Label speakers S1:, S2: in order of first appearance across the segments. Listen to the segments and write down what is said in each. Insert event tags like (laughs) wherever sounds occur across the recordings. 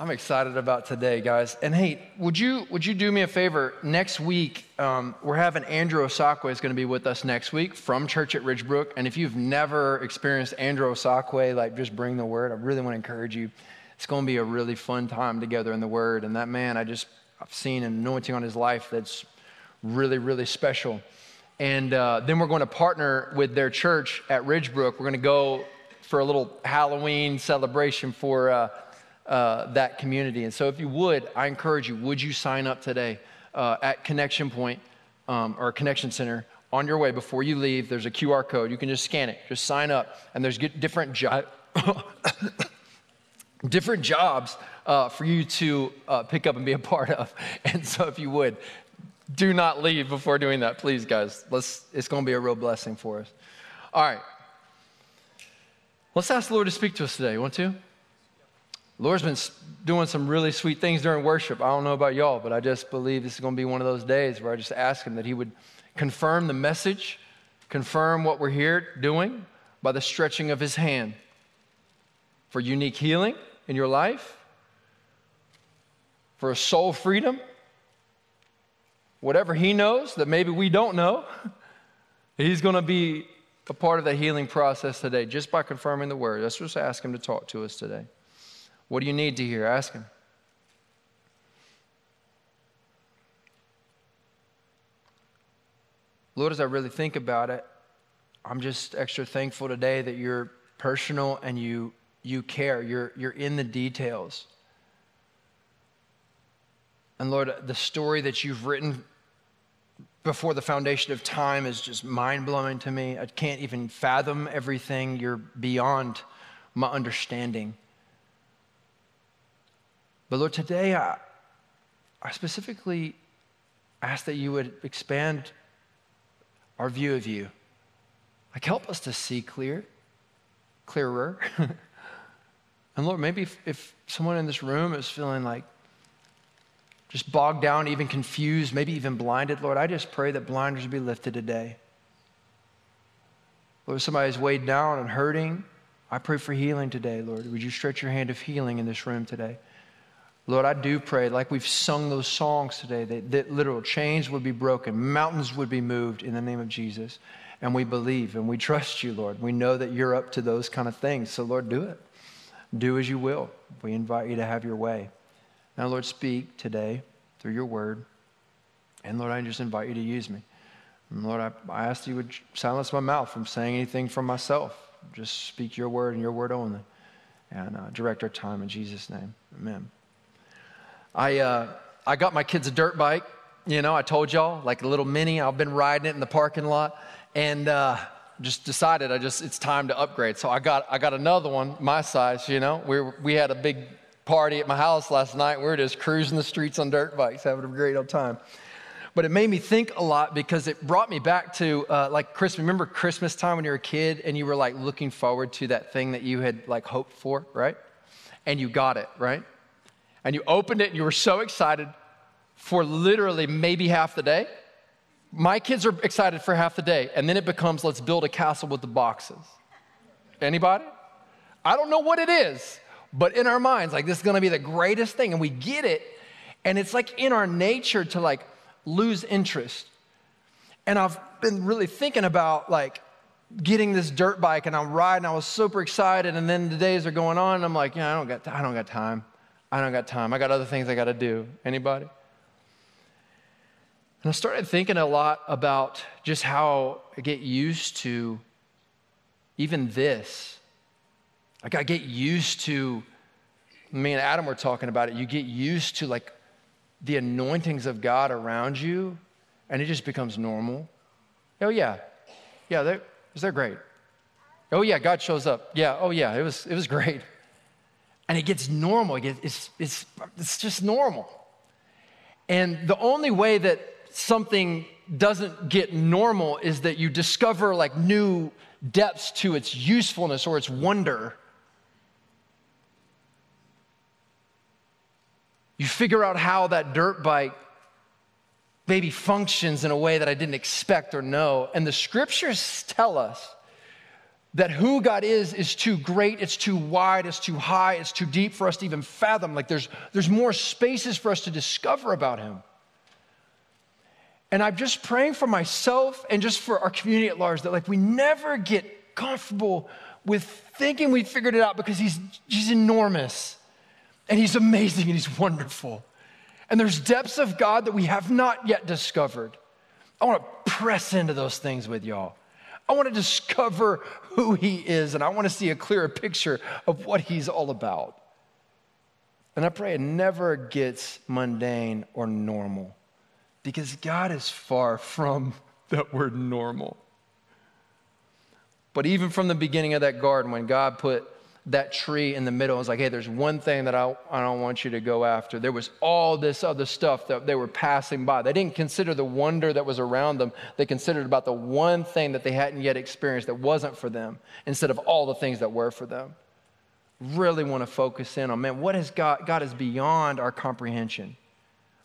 S1: I'm excited about today, guys. And hey, would you would you do me a favor? Next week, um, we're having Andrew Osakwe is going to be with us next week from Church at Ridgebrook. And if you've never experienced Andrew Osakwe, like just bring the word. I really want to encourage you. It's going to be a really fun time together in the Word. And that man, I just I've seen an anointing on his life that's really really special. And uh, then we're going to partner with their church at Ridgebrook. We're going to go for a little Halloween celebration for. Uh, uh, that community. And so, if you would, I encourage you, would you sign up today uh, at Connection Point um, or Connection Center? On your way, before you leave, there's a QR code. You can just scan it, just sign up, and there's different jobs. (coughs) different jobs uh, for you to uh, pick up and be a part of. (laughs) And so, if you would, do not leave before doing that, please, guys. Let's, it's going to be a real blessing for us. All right. Let's ask the Lord to speak to us today. You want to? Lord's been doing some really sweet things during worship. I don't know about y'all, but I just believe this is going to be one of those days where I just ask Him that He would confirm the message, confirm what we're here doing by the stretching of His hand for unique healing in your life, for a soul freedom, whatever He knows that maybe we don't know, (laughs) He's going to be a part of that healing process today just by confirming the word. Let's just ask Him to talk to us today. What do you need to hear? Ask Him. Lord, as I really think about it, I'm just extra thankful today that you're personal and you, you care. You're, you're in the details. And Lord, the story that you've written before the foundation of time is just mind blowing to me. I can't even fathom everything. You're beyond my understanding. But Lord, today I, I specifically ask that you would expand our view of you. Like, help us to see clear, clearer. (laughs) and Lord, maybe if, if someone in this room is feeling like just bogged down, even confused, maybe even blinded, Lord, I just pray that blinders be lifted today. Lord, if somebody's weighed down and hurting. I pray for healing today, Lord. Would you stretch your hand of healing in this room today? Lord, I do pray, like we've sung those songs today, that, that literal chains would be broken, mountains would be moved in the name of Jesus. And we believe and we trust you, Lord. We know that you're up to those kind of things. So, Lord, do it. Do as you will. We invite you to have your way. Now, Lord, speak today through your word. And Lord, I just invite you to use me. And Lord, I, I ask you would silence my mouth from saying anything from myself. Just speak your word and your word only. And uh, direct our time in Jesus' name. Amen. I, uh, I got my kids a dirt bike. You know, I told y'all, like a little mini. I've been riding it in the parking lot and uh, just decided I just, it's time to upgrade. So I got, I got another one, my size, you know. We, we had a big party at my house last night. We were just cruising the streets on dirt bikes, having a great old time. But it made me think a lot because it brought me back to uh, like Christmas. Remember Christmas time when you were a kid and you were like looking forward to that thing that you had like hoped for, right? And you got it, right? And you opened it and you were so excited for literally maybe half the day. My kids are excited for half the day, and then it becomes let's build a castle with the boxes. Anybody? I don't know what it is, but in our minds, like this is gonna be the greatest thing, and we get it, and it's like in our nature to like lose interest. And I've been really thinking about like getting this dirt bike, and I'm riding. I was super excited, and then the days are going on, and I'm like, yeah, I don't got, I don't got time. I don't got time. I got other things I got to do. Anybody? And I started thinking a lot about just how I get used to even this. Like I get used to, me and Adam were talking about it. You get used to like the anointings of God around you, and it just becomes normal. Oh yeah, yeah, they're, they're great. Oh yeah, God shows up. Yeah, oh yeah, it was it was great (laughs) and it gets normal. It gets, it's, it's, it's just normal. And the only way that something doesn't get normal is that you discover like new depths to its usefulness or its wonder. You figure out how that dirt bike maybe functions in a way that I didn't expect or know. And the scriptures tell us that who God is is too great, it's too wide, it's too high, it's too deep for us to even fathom. Like there's, there's more spaces for us to discover about Him. And I'm just praying for myself and just for our community at large that like we never get comfortable with thinking we figured it out because he's, he's enormous and he's amazing and he's wonderful. And there's depths of God that we have not yet discovered. I want to press into those things with y'all. I want to discover who he is and I want to see a clearer picture of what he's all about. And I pray it never gets mundane or normal because God is far from (laughs) that word normal. But even from the beginning of that garden, when God put that tree in the middle, it was like, hey, there's one thing that I, I don't want you to go after. There was all this other stuff that they were passing by. They didn't consider the wonder that was around them. They considered about the one thing that they hadn't yet experienced that wasn't for them instead of all the things that were for them. Really want to focus in on, man, what has God, God is beyond our comprehension.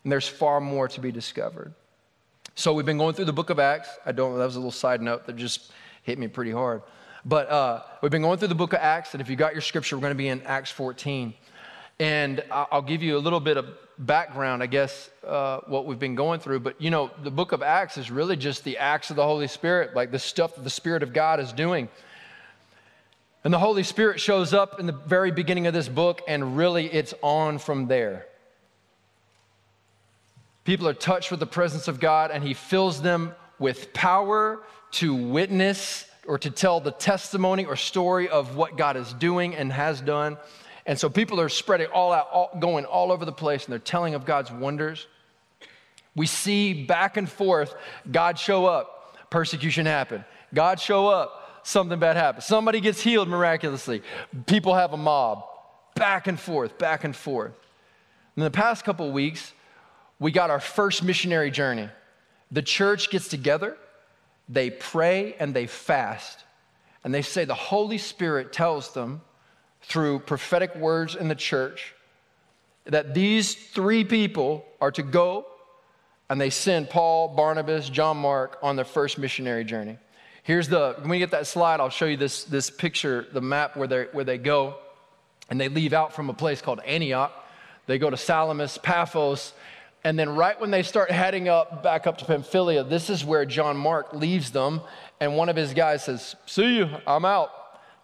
S1: And there's far more to be discovered. So we've been going through the book of Acts. I don't, that was a little side note that just hit me pretty hard. But uh, we've been going through the book of Acts, and if you got your scripture, we're going to be in Acts 14. And I'll give you a little bit of background, I guess, uh, what we've been going through. But you know, the book of Acts is really just the acts of the Holy Spirit, like the stuff that the Spirit of God is doing. And the Holy Spirit shows up in the very beginning of this book, and really it's on from there. People are touched with the presence of God, and He fills them with power to witness or to tell the testimony or story of what God is doing and has done. And so people are spreading all out, all, going all over the place, and they're telling of God's wonders. We see back and forth God show up, persecution happen. God show up, something bad happens. Somebody gets healed miraculously. People have a mob. Back and forth, back and forth. In the past couple weeks, we got our first missionary journey. The church gets together they pray and they fast. And they say the Holy Spirit tells them through prophetic words in the church that these three people are to go and they send Paul, Barnabas, John Mark on their first missionary journey. Here's the, when we get that slide, I'll show you this, this picture, the map where, they where they go. And they leave out from a place called Antioch. They go to Salamis, Paphos, and then, right when they start heading up back up to Pamphylia, this is where John Mark leaves them. And one of his guys says, See you, I'm out.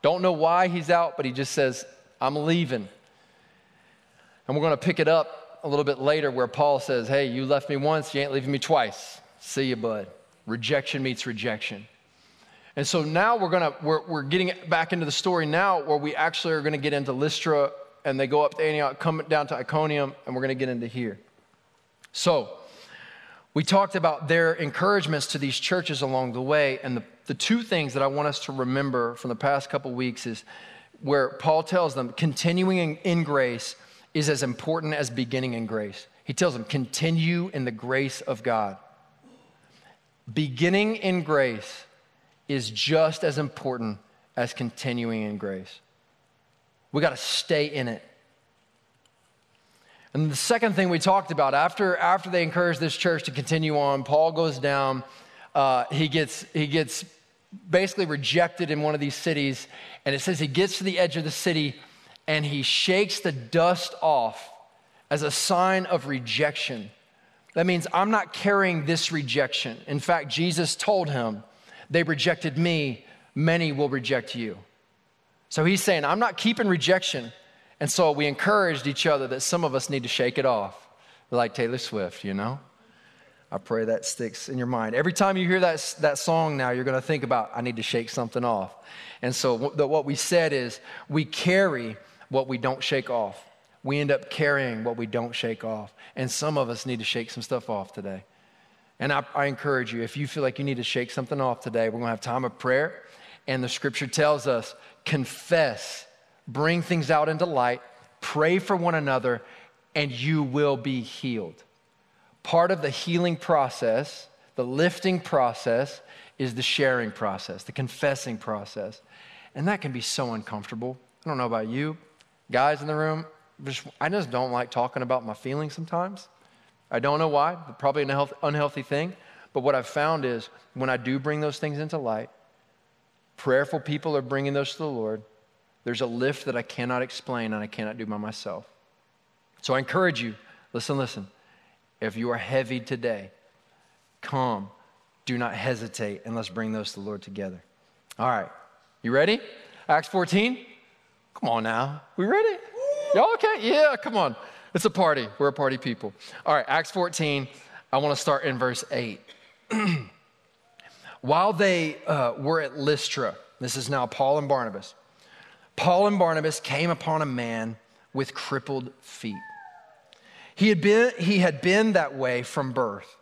S1: Don't know why he's out, but he just says, I'm leaving. And we're going to pick it up a little bit later where Paul says, Hey, you left me once, you ain't leaving me twice. See you, bud. Rejection meets rejection. And so now we're going to, we're, we're getting back into the story now where we actually are going to get into Lystra and they go up to Antioch, come down to Iconium, and we're going to get into here. So, we talked about their encouragements to these churches along the way, and the, the two things that I want us to remember from the past couple weeks is where Paul tells them continuing in, in grace is as important as beginning in grace. He tells them, continue in the grace of God. Beginning in grace is just as important as continuing in grace. We got to stay in it. And the second thing we talked about after, after they encourage this church to continue on, Paul goes down. Uh, he, gets, he gets basically rejected in one of these cities. And it says he gets to the edge of the city and he shakes the dust off as a sign of rejection. That means I'm not carrying this rejection. In fact, Jesus told him, They rejected me, many will reject you. So he's saying, I'm not keeping rejection. And so we encouraged each other that some of us need to shake it off, like Taylor Swift, you know? I pray that sticks in your mind. Every time you hear that, that song now, you're going to think about, I need to shake something off. And so what we said is, we carry what we don't shake off. We end up carrying what we don't shake off. And some of us need to shake some stuff off today. And I, I encourage you, if you feel like you need to shake something off today, we're going to have time of prayer. And the scripture tells us, confess bring things out into light, pray for one another, and you will be healed. part of the healing process, the lifting process, is the sharing process, the confessing process. And that can be so uncomfortable. I don't know about you, guys in the room. Just, I just don't like talking about my feelings sometimes. I don't know why, probably an unhealthy thing. But what I've found is when I do bring those things into light, prayerful people are bringing those to the Lord. There's a lift that I cannot explain and I cannot do by myself. So I encourage you listen, listen. If you are heavy today, come. Do not hesitate and let's bring those to the Lord together. All right. You ready? Acts 14? Come on now. We ready? Y'all okay? Yeah, come on. It's a party. We're a party people. All right, Acts 14. I want to start in verse 8. (clears throat) While they uh, were at Lystra, this is now Paul and Barnabas, Paul and Barnabas came upon a man with crippled feet. He had been, he had been that way from birth,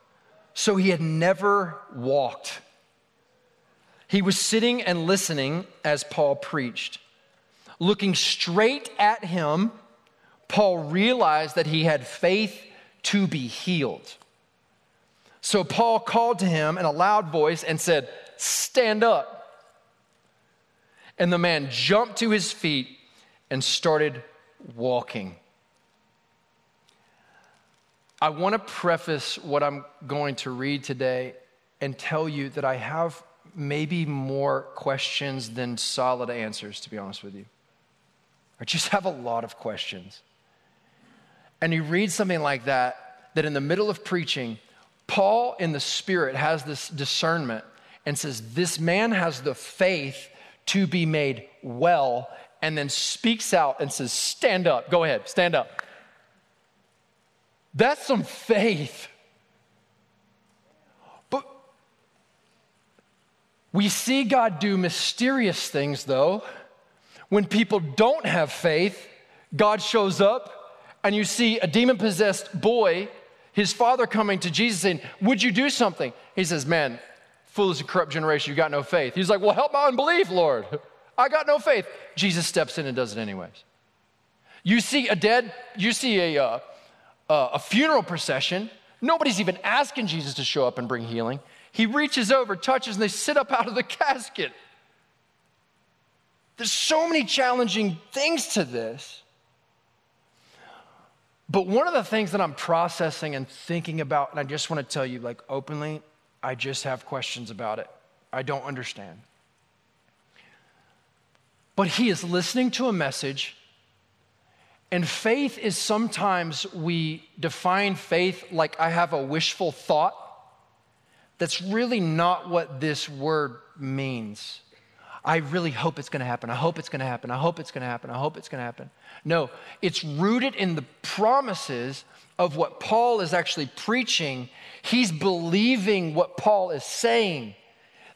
S1: so he had never walked. He was sitting and listening as Paul preached. Looking straight at him, Paul realized that he had faith to be healed. So Paul called to him in a loud voice and said, Stand up. And the man jumped to his feet and started walking. I want to preface what I'm going to read today and tell you that I have maybe more questions than solid answers, to be honest with you. I just have a lot of questions. And you read something like that, that in the middle of preaching, Paul in the Spirit has this discernment and says, This man has the faith to be made well, and then speaks out and says, Stand up, go ahead, stand up. That's some faith. But we see God do mysterious things, though. When people don't have faith, God shows up, and you see a demon possessed boy, his father coming to Jesus saying, Would you do something? He says, Man, foolish and corrupt generation, you got no faith. He's like, Well, help my unbelief, Lord. (laughs) I got no faith. Jesus steps in and does it anyways. You see a dead, you see a, uh, uh, a funeral procession. Nobody's even asking Jesus to show up and bring healing. He reaches over, touches, and they sit up out of the (laughs) casket. There's so many challenging things to this. But one of the things that I'm processing and thinking about, and I just want to tell you, like openly, I just have questions about it. I don't understand. But he is listening to a message, and faith is sometimes we define faith like I have a wishful thought. That's really not what this word means. I really hope it's going to happen. I hope it's going to happen. I hope it's going to happen. I hope it's going to happen. No, it's rooted in the promises of what Paul is actually preaching, he's believing what Paul is saying.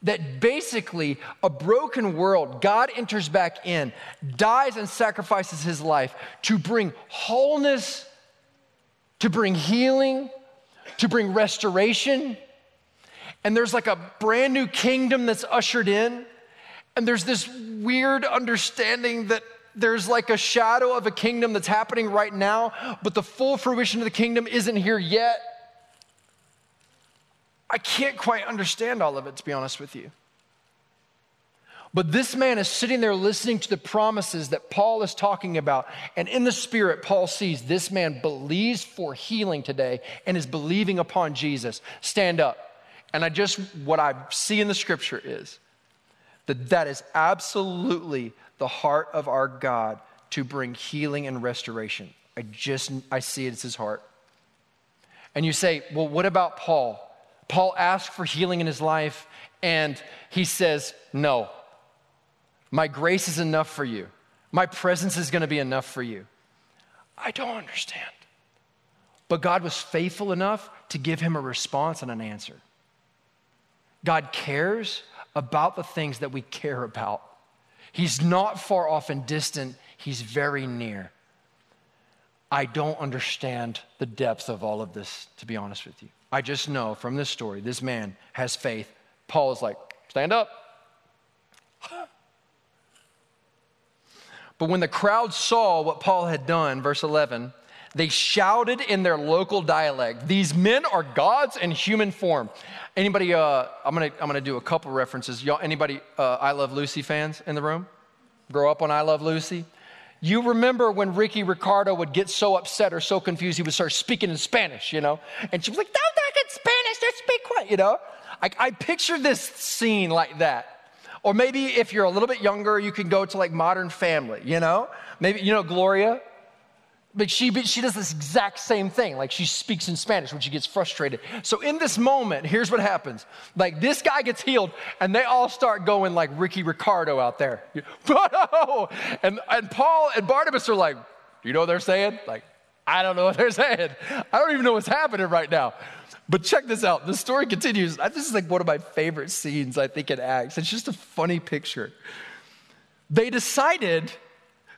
S1: That basically, a broken world, God enters back in, dies and sacrifices his life to bring wholeness, to bring healing, to bring restoration. And there's like a brand new kingdom that's ushered in. And there's this weird understanding that there's like a shadow of a kingdom that's happening right now, but the full fruition of the kingdom isn't here yet. I can't quite understand all of it, to be honest with you. But this man is sitting there listening to the promises that Paul is talking about. And in the spirit, Paul sees this man believes for healing today and is believing upon Jesus. Stand up. And I just, what I see in the scripture is that that is absolutely the heart of our God to bring healing and restoration. I just, I see it as his heart. And you say, well, what about Paul? Paul asked for healing in his life, and he says, no, my grace is enough for you. My presence is going to be enough for you. I don't understand. But God was faithful enough to give him a response and an answer. God cares about the things that we care about. He's not far off and distant, He's very near. I don't understand the depth of all of this, to be honest with you. I just know from this story, this man has faith. Paul is like, stand up. But when the crowd saw what Paul had done, verse 11, They shouted in their local dialect, These men are gods in human form. Anybody, uh, I'm gonna, I'm gonna do a couple references. Y'all, anybody uh, I Love Lucy fans in the room? Grow up on I Love Lucy? You remember when Ricky Ricardo would get so upset or so confused, he would start speaking in Spanish, you know? And she was like, Don't talk in Spanish, just speak quiet, you know? I, I picture this scene like that. Or maybe if you're a little bit younger, you can go to like Modern Family, you know? Maybe, you know, Gloria? But she, she does this exact same thing. Like she speaks in Spanish when she gets frustrated. So in this moment, here's what happens. Like this guy gets healed, and they all start going like Ricky Ricardo out there. (laughs) and, and Paul and Barnabas are like, you know what they're saying? Like, I don't know what they're saying. I don't even know what's happening right now. But check this out. The story continues. This is like one of my favorite scenes, I think, in Acts. It's just a funny picture. They decided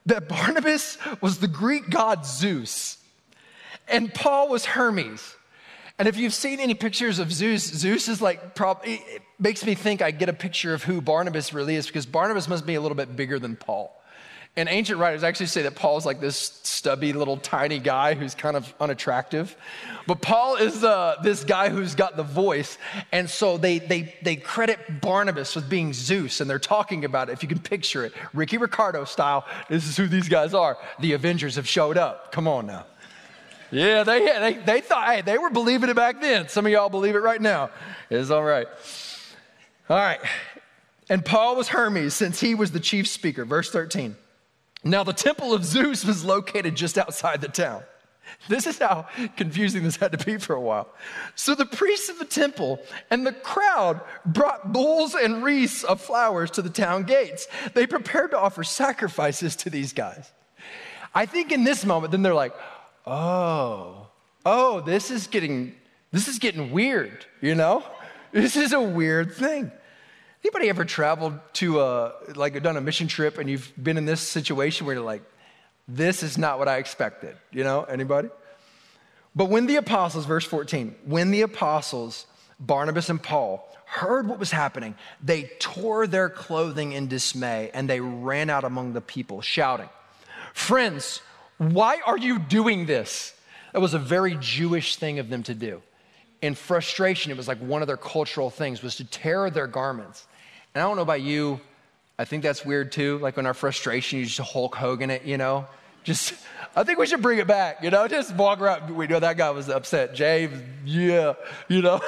S1: that Barnabas was the Greek god Zeus and Paul was Hermes. And if you've seen any pictures of Zeus, Zeus is like, probably, it makes me think I get a picture of who Barnabas really is because Barnabas must be a little bit bigger than Paul. And ancient writers actually say that Paul's like this stubby little tiny guy who's kind of unattractive. But Paul is uh, this guy who's got the voice. And so they, they, they credit Barnabas with being Zeus. And they're talking about it, if you can picture it, Ricky Ricardo style. This is who these guys are. The Avengers have showed up. Come on now. Yeah, they, they, they thought, hey, they were believing it back then. Some of y'all believe it right now. It's all right. All right. And Paul was Hermes since he was the chief speaker. Verse 13. Now, the temple of Zeus was located just outside the town. This is how confusing this had to be for a while. So the priests of the temple and the crowd brought bulls and wreaths of flowers to the town gates. They prepared to offer sacrifices to these guys. I think in this moment, then they're like, oh, oh, this is getting, this is getting weird, you know? This is a weird thing. Anybody ever traveled to a, like done a mission trip and you've been in this situation where you're like, this is not what I expected, you know, anybody? But when the apostles, verse 14, when the apostles, Barnabas and Paul, heard what was happening, they tore their clothing in dismay and they ran out among the people, shouting, Friends, why are you doing this? That was a very Jewish thing of them to do. In frustration, it was like one of their cultural things was to tear their garments. And I don't know about you, I think that's weird too. Like when our frustration, you just Hulk Hogan it, you know? Just, I think we should bring it back, you know? Just walk around. We know that guy was upset. James, yeah, you know?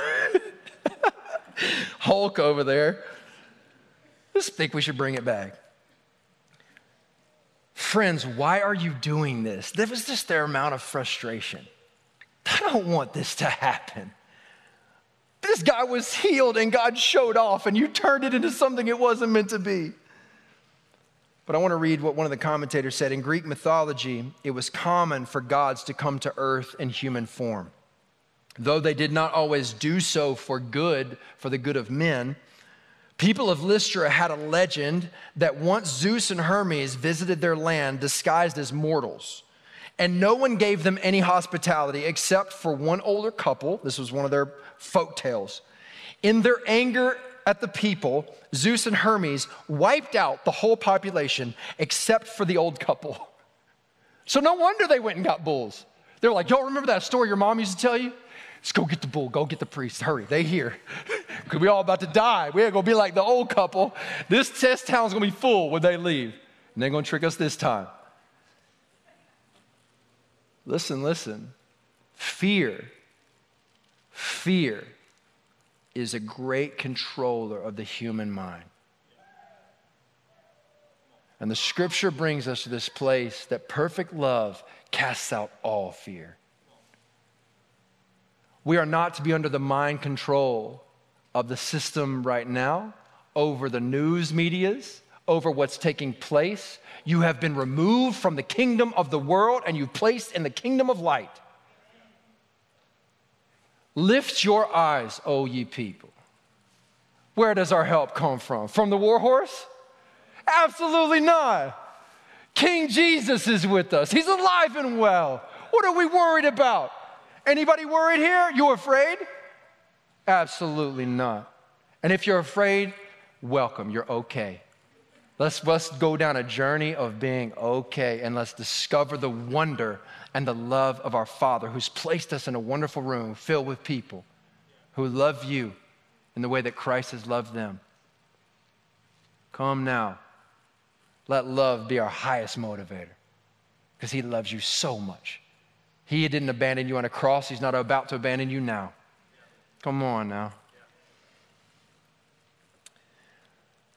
S1: (laughs) Hulk over there. Just think we should bring it back. Friends, why are you doing this? That was just their amount of frustration. I don't want this to happen. This guy was healed and God showed off, and you turned it into something it wasn't meant to be. But I want to read what one of the commentators said. In Greek mythology, it was common for gods to come to earth in human form. Though they did not always do so for good, for the good of men, people of Lystra had a legend that once Zeus and Hermes visited their land disguised as mortals and no one gave them any hospitality except for one older couple. This was one of their folk tales. In their anger at the people, Zeus and Hermes wiped out the whole population except for the old couple. (laughs) So no wonder they went and got bulls. They're like, y'all remember that story your mom used to tell you? Let's go get the bull, go get the priest, hurry, they here. (laughs) Because we all about to die. We're gonna be like the old couple. This test town's gonna be full when they leave. And they're gonna trick us this time. Listen, listen. Fear, fear is a great controller of the human mind. And the scripture brings us to this place that perfect love casts out all fear. We are not to be under the mind control of the system right now, over the news medias, over what's taking place. You have been removed from the kingdom of the world and you've placed in the kingdom of light. Lift your eyes, O ye people. Where does our help come from? From the war horse? Absolutely not. King Jesus is with us. He's alive and well. What are we worried about? Anybody worried here? You afraid? Absolutely not. And if you're afraid, welcome. You're okay. Let's, let's go down a journey of being okay and let's discover the wonder and the love of our Father who's placed us in a wonderful room filled with people who love you in the way that Christ has loved them. Come now. Let love be our highest motivator because He loves you so much. He didn't abandon you on a cross, He's not about to abandon you now. Come on now.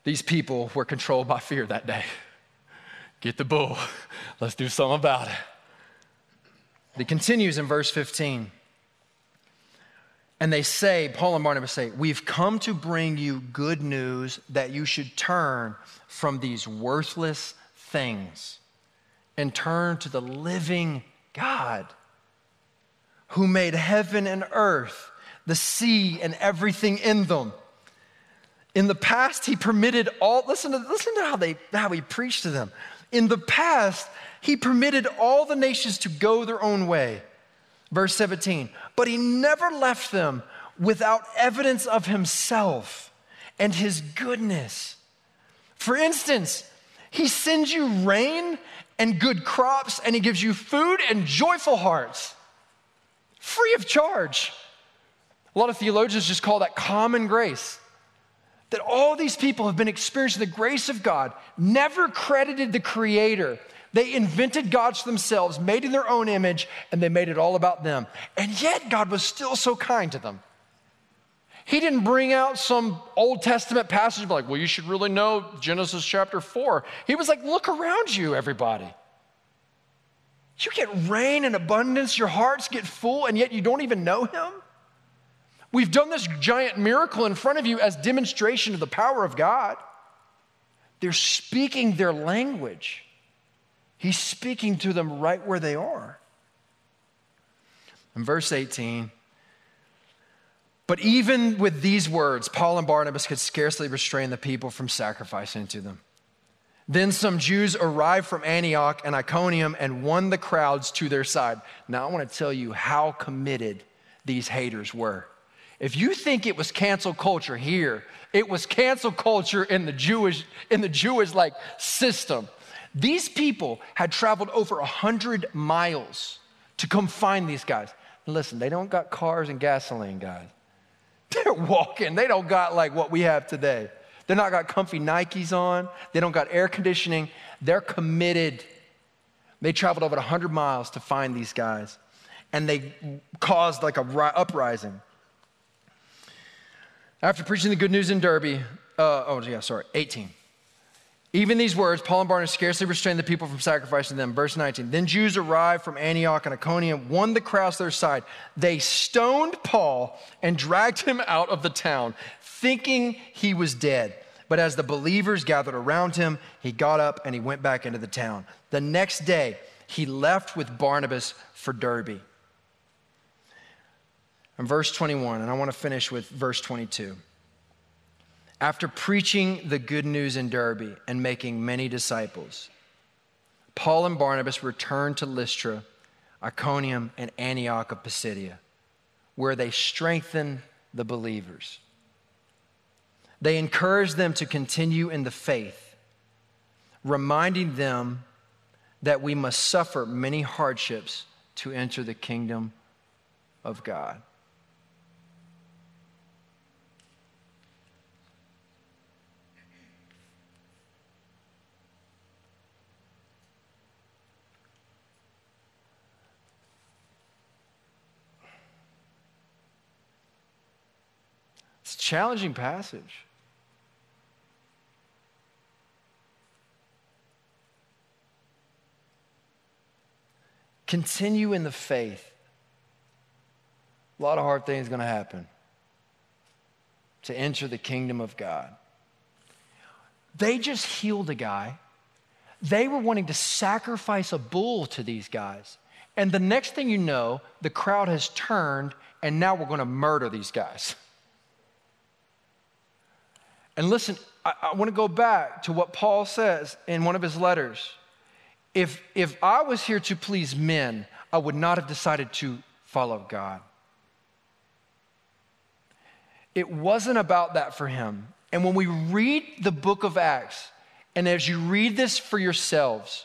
S1: These people were controlled by fear that day. Get the bull. Let's do something about it. It continues in verse 15. And they say, Paul and Barnabas say, We've come to bring you good news that you should turn from these worthless things and turn to the living God who made heaven and earth, the sea, and everything in them. In the past, he permitted all, listen to, listen to how, they, how he preached to them. In the past, he permitted all the nations to go their own way. Verse 17, but he never left them without evidence of himself and his goodness. For instance, he sends you rain and good crops, and he gives you food and joyful hearts, free of charge. A lot of theologians just call that common grace that all these people have been experiencing the grace of God, never credited the Creator. They invented gods themselves, made in their own image, and they made it all about them. And yet, God was still so kind to them. He didn't bring out some Old Testament passage like, well, you should really know Genesis chapter 4. He was like, look around you, everybody. You get rain and abundance, your hearts get full, and yet you don't even know Him? We've done this giant miracle in front of you as demonstration of the power of God. They're speaking their language. He's speaking to them right where they are. In verse 18, but even with these words, Paul and Barnabas could scarcely restrain the people from sacrificing to them. Then some Jews arrived from Antioch and Iconium and won the crowds to their side. Now, I want to tell you how committed these haters were. If you think it was cancel culture here, it was cancel culture in the Jewish, in the Jewish like system. These people had traveled over a hundred miles to come find these guys. listen, they don't got cars and gasoline, guys. (laughs) They're walking. They don't got like what we have today. They're not got comfy Nikes on. They don't got air conditioning. They're committed. They traveled over 100 miles to find these guys, and they caused like a uprising. After preaching the good news in Derbe, uh, oh, yeah, sorry, 18. Even these words, Paul and Barnabas scarcely restrained the people from sacrificing them. Verse 19. Then Jews arrived from Antioch and Iconium, won the crowds to their side. They stoned Paul and dragged him out of the town, thinking he was dead. But as the believers gathered around him, he got up and he went back into the town. The next day, he left with Barnabas for Derbe and verse 21, and I want to finish with verse 22. After preaching the good news in Derbe and making many disciples, Paul and Barnabas returned to Lystra, Iconium, and Antioch of Pisidia, where they strengthened the believers. They encouraged them to continue in the faith, reminding them that we must suffer many hardships to enter the kingdom of God. Challenging passage. Continue in the faith. A lot of hard things are going to happen to enter the kingdom of God. They just healed a guy. They were wanting to sacrifice a bull to these guys. And the next thing you know, the crowd has turned, and now we're going to murder these guys. (laughs) And listen, I, I want to go back to what Paul says in one of his letters. If, if I was here to please men, I would not have decided to follow God. It wasn't about that for him. And when we read the book of Acts, And as you read this for yourselves,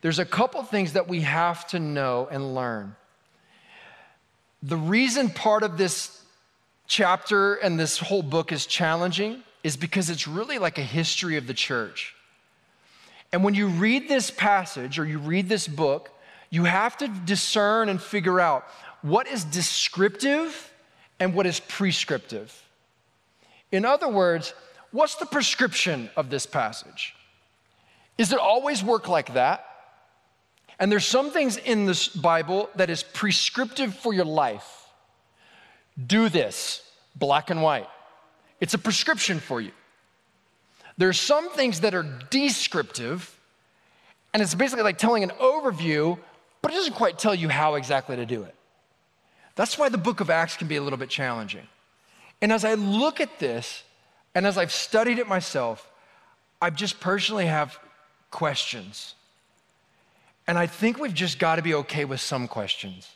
S1: there's a couple things that we have to know and learn. The reason part of this chapter and this whole book is challenging is because it's really like a history of the church. And when you read this passage or you read this book, you have to discern and figure out what is descriptive and what is prescriptive. In other words, what's the prescription of this passage? Is it always work like that? And there's some things in this Bible that is prescriptive for your life. Do this, black and white. It's a prescription for you. There are some things that are descriptive, and it's basically like telling an overview, but it doesn't quite tell you how exactly to do it. That's why the book of Acts can be a little bit challenging. And as I look at this, and as I've studied it myself, I just personally have questions. And I think we've just got to be okay with some questions.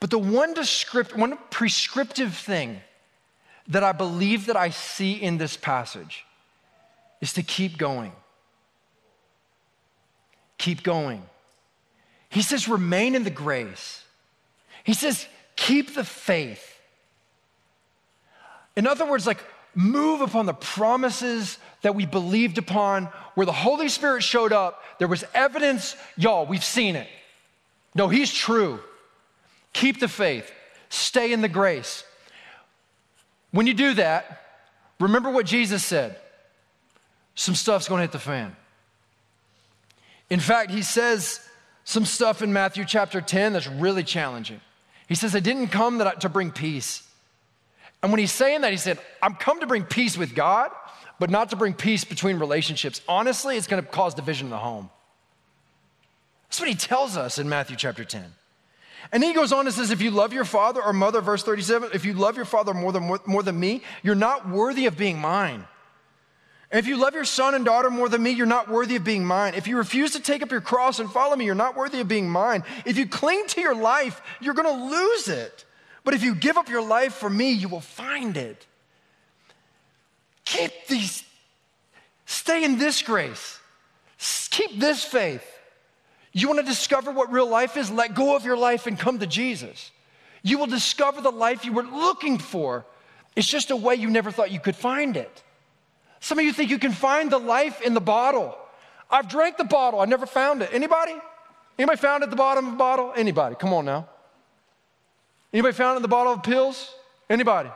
S1: But the one, descript, one prescriptive thing that I believe that I see in this passage is to keep going. Keep going. He says, remain in the grace. He says, keep the faith. In other words, like, move upon the promises that we believed upon, where the Holy Spirit showed up, there was evidence, y'all, we've seen it. No, He's true. Keep the faith, stay in the grace. When you do that, remember what Jesus said some stuff's gonna hit the fan. In fact, He says some stuff in Matthew chapter 10 that's really challenging. He says, I didn't come I, to bring peace. And when he's saying that, he said, I'm come to bring peace with God, but not to bring peace between relationships. Honestly, it's to cause division in the home. That's what he tells us in Matthew chapter 10. And he goes on and says, If you love your father or mother, verse 37, if you love your father more than, more, more than me, you're not worthy of being mine. And if you love your son and daughter more than me, you're not worthy of being mine. If you refuse to take up your cross and follow me, you're not worthy of being mine. If you cling to your life, you're going to lose it. But if you give up your life for me, you will find it. Keep these, stay in this grace, keep this faith. You want to discover what real life is? Let go of your life and come to Jesus. You will discover the life you were looking for. It's just a way you never thought you could find it. Some of you think you can find the life in the bottle. I've drank the bottle, I never found it. Anybody? Anybody found it at the bottom of the bottle? Anybody? Come on now. Anybody found it in the bottle of pills? Anybody?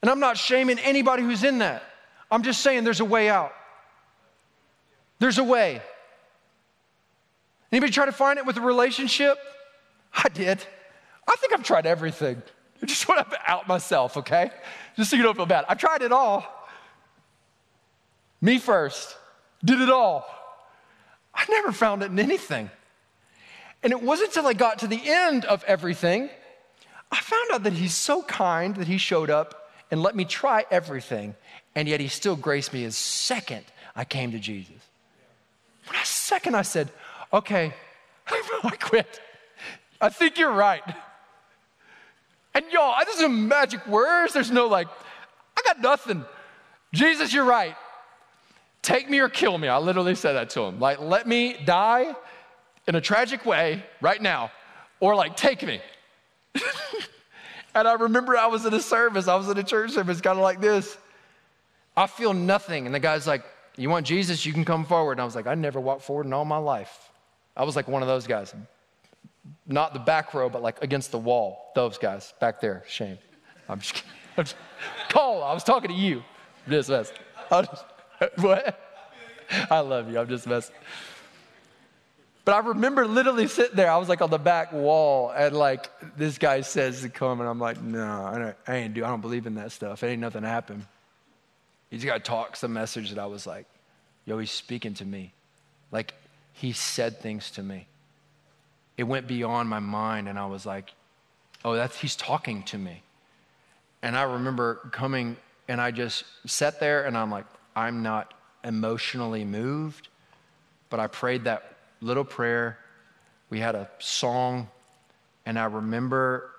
S1: And I'm not shaming anybody who's in that. I'm just saying there's a way out. There's a way. Anybody try to find it with a relationship? I did. I think I've tried everything. I (laughs) just want to out myself, okay? Just so you don't feel bad. I tried it all. Me first, did it all. I never found it in anything. And it wasn't until I got to the end of everything, I found out that he's so kind that he showed up and let me try everything. And yet he still graced me as second I came to Jesus. When I second, I said, okay, (laughs) I quit. I think you're right. And y'all, there's no magic words. There's no like, I got nothing. Jesus, you're right. Take me or kill me. I literally said that to him. Like, let me die in a tragic way right now, or like, take me. (laughs) and I remember I was in a service, I was in a church service, kind of like this. I feel nothing. And the guy's like, You want Jesus? You can come forward. And I was like, I never walked forward in all my life. I was like one of those guys. Not the back row, but like against the wall. Those guys back there. Shame. I'm just kidding. (laughs) I'm just, Cole, I was talking to you. (laughs) Just messing. what? I love you. I'm just messing. But I remember literally sitting there. I was like on the back wall, and like this guy says to come, and I'm like, no, I, I ain't do. I don't believe in that stuff. It ain't nothing happen. He just got to talk some message that I was like, yo, he's speaking to me. Like he said things to me. It went beyond my mind, and I was like, oh, that's he's talking to me. And I remember coming, and I just sat there, and I'm like, I'm not emotionally moved, but I prayed that little prayer. We had a song, and I remember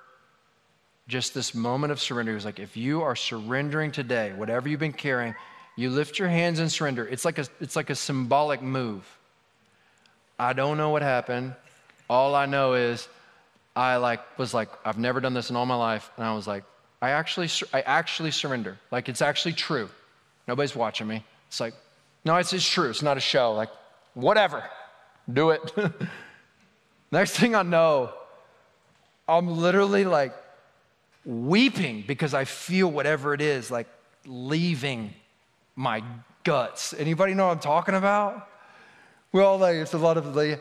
S1: just this moment of surrender. It was like, if you are surrendering today, whatever you've been carrying, You lift your hands and surrender. It's like a, it's like a symbolic move. I don't know what happened. All I know is I like was like I've never done this in all my life, and I was like, I actually I actually surrender. Like it's actually true. Nobody's watching me. It's like, no, it's, it's true. It's not a show. Like, whatever, do it. (laughs) Next thing I know, I'm literally like weeping because I feel whatever it is like leaving my guts. Anybody know what I'm talking about? Well, it's a lot of the,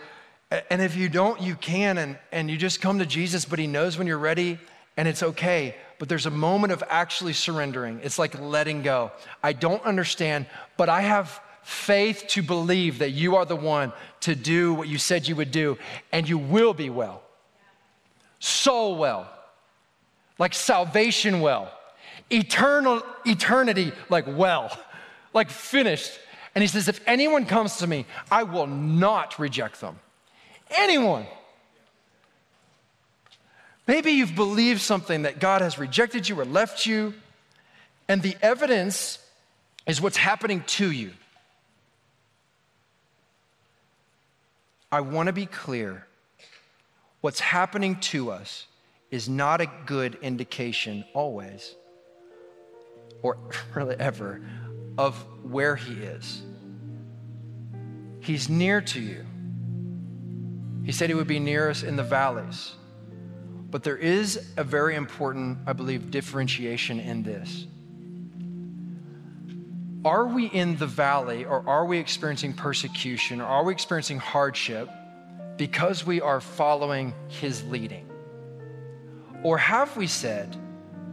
S1: and if you don't, you can, and, and you just come to Jesus, but He knows when you're ready, and it's okay. But there's a moment of actually surrendering. It's like letting go. I don't understand, but I have faith to believe that you are the one to do what you said you would do, and you will be well. Soul well, like salvation well, eternal eternity like well, like finished. And he says, if anyone comes to me, I will not reject them. Anyone. Maybe you've believed something that God has rejected you or left you, and the evidence is what's happening to you. I want to be clear. What's happening to us is not a good indication always, or (laughs) really ever, of where He is. He's near to you. He said He would be near us in the valleys. But there is a very important, I believe, differentiation in this. Are we in the valley or are we experiencing persecution or are we experiencing hardship because we are following His leading? Or have we said,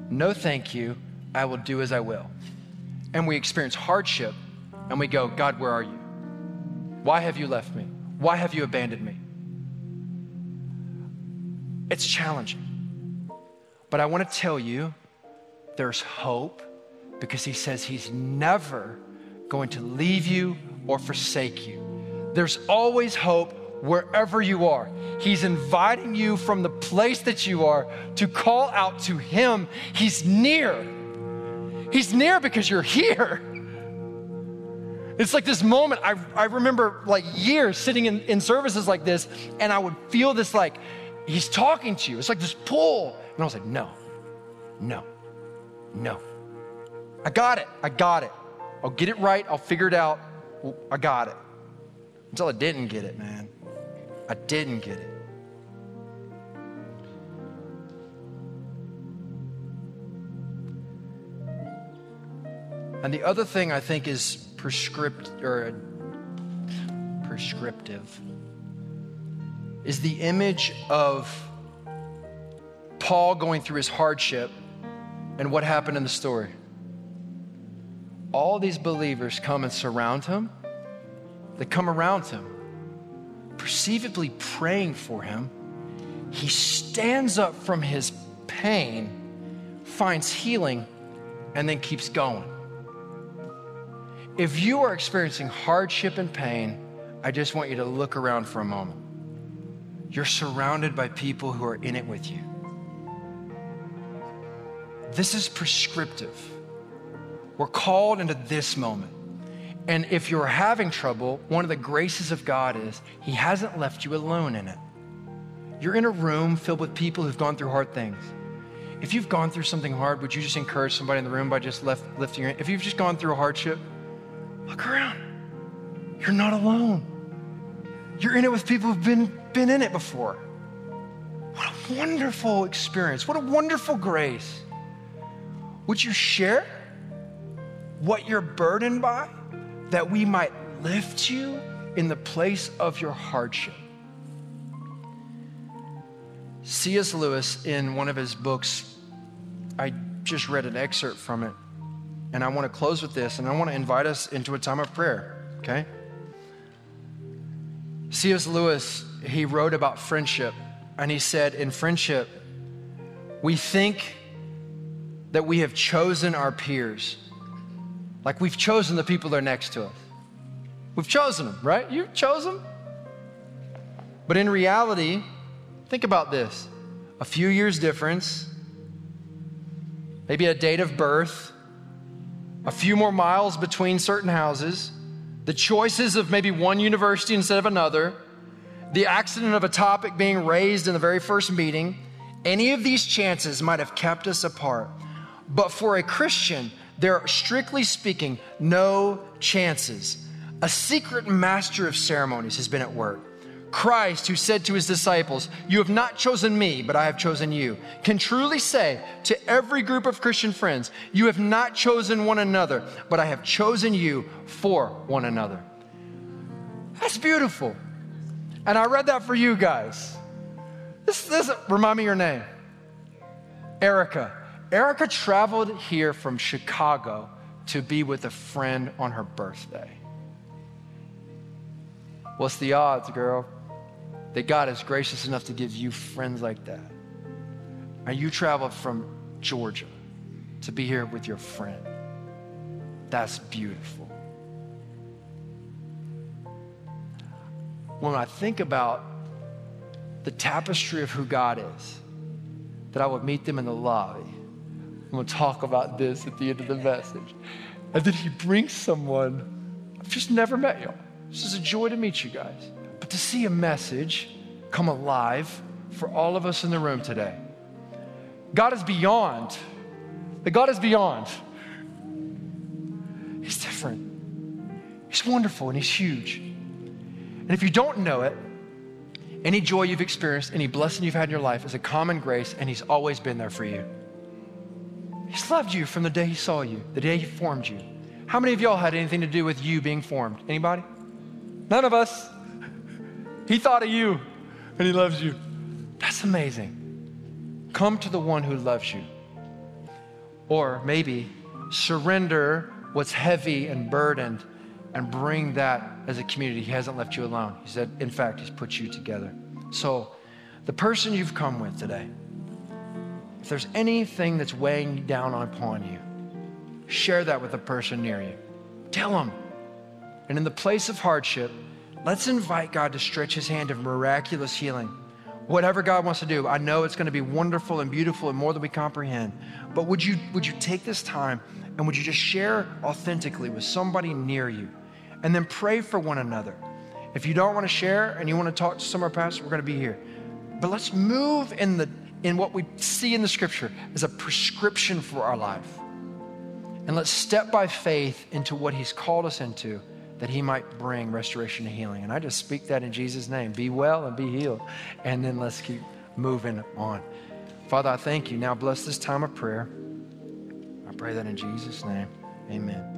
S1: No, thank you, I will do as I will? And we experience hardship and we go, God, where are you? Why have you left me? Why have you abandoned me? It's challenging. But I want to tell you there's hope because he says he's never going to leave you or forsake you. There's always hope wherever you are. He's inviting you from the place that you are to call out to him. He's near. He's near because you're here. It's like this moment, I, I remember like years sitting in, in services like this, and I would feel this like, he's talking to you. It's like this pull. And I was like, no, no, no. I got it. I got it. I'll get it right. I'll figure it out. I got it. Until I didn't get it, man. I didn't get it. And the other thing I think is prescript or uh, prescriptive is the image of Paul going through his hardship and what happened in the story. All these believers come and surround him. They come around him, perceivably praying for him. He stands up from his pain, finds healing, and then keeps going. If you are experiencing hardship and pain, I just want you to look around for a moment. You're surrounded by people who are in it with you. This is prescriptive. We're called into this moment. And if you're having trouble, one of the graces of God is He hasn't left you alone in it. You're in a room filled with people who've gone through hard things. If you've gone through something hard, would you just encourage somebody in the room by just left, lifting your hand? If you've just gone through a hardship, Look around. You're not alone. You're in it with people who've been, been in it before. What a wonderful experience. What a wonderful grace. Would you share what you're burdened by that we might lift you in the place of your hardship? C.S. Lewis, in one of his books, I just read an excerpt from it. And I want to close with this, and I want to invite us into a time of prayer, okay? C.S. Lewis, he wrote about friendship, and he said, In friendship, we think that we have chosen our peers, like we've chosen the people that are next to us. We've chosen them, right? You chose them. But in reality, think about this a few years difference, maybe a date of birth, a few more miles between certain houses, the choices of maybe one university instead of another, the accident of a topic being raised in the very first meeting, any of these chances might have kept us apart. But for a Christian, there are strictly speaking no chances. A secret master of ceremonies has been at work. Christ, who said to his disciples, You have not chosen me, but I have chosen you, can truly say to every group of Christian friends, You have not chosen one another, but I have chosen you for one another. That's beautiful. And I read that for you guys. This, this remind me your name. Erica. Erica traveled here from Chicago to be with a friend on her birthday. What's the odds, girl? That God is gracious enough to give you friends like that. And you traveled from Georgia to be here with your friend. That's beautiful. When I think about the tapestry of who God is, that I would meet them in the lobby. I'm going to talk about this at the end of the message. And then he brings someone I've just never met y'all. This is a joy to meet you guys. But to see a message come alive for all of us in the room today. God is beyond. The God is beyond. He's different. He's wonderful and he's huge. And if you don't know it, any joy you've experienced, any blessing you've had in your life is a common grace, and He's always been there for you. He's loved you from the day He saw you, the day He formed you. How many of y'all had anything to do with you being formed? Anybody? None of us. He thought of you, and He loves you. That's amazing. Come to the one who loves you. Or maybe surrender what's heavy and burdened and bring that as a community. He hasn't left you alone. He said, in fact, He's put you together. So, the person you've come with today, if there's anything that's weighing down upon you, share that with the person near you. Tell them. And in the place of hardship, let's invite God to stretch His hand of miraculous healing. Whatever God wants to do, I know it's going to be wonderful and beautiful and more than we comprehend. But would you, would you take this time and would you just share authentically with somebody near you? and then pray for one another. If you don't want to share and you want to talk to some of our pastors, we're going to be here. But let's move in, the, in what we see in the scripture as a prescription for our life. And let's step by faith into what he's called us into that he might bring restoration and healing. And I just speak that in Jesus' name. Be well and be healed. And then let's keep moving on. Father, I thank you. Now bless this time of prayer. I pray that in Jesus' name. Amen.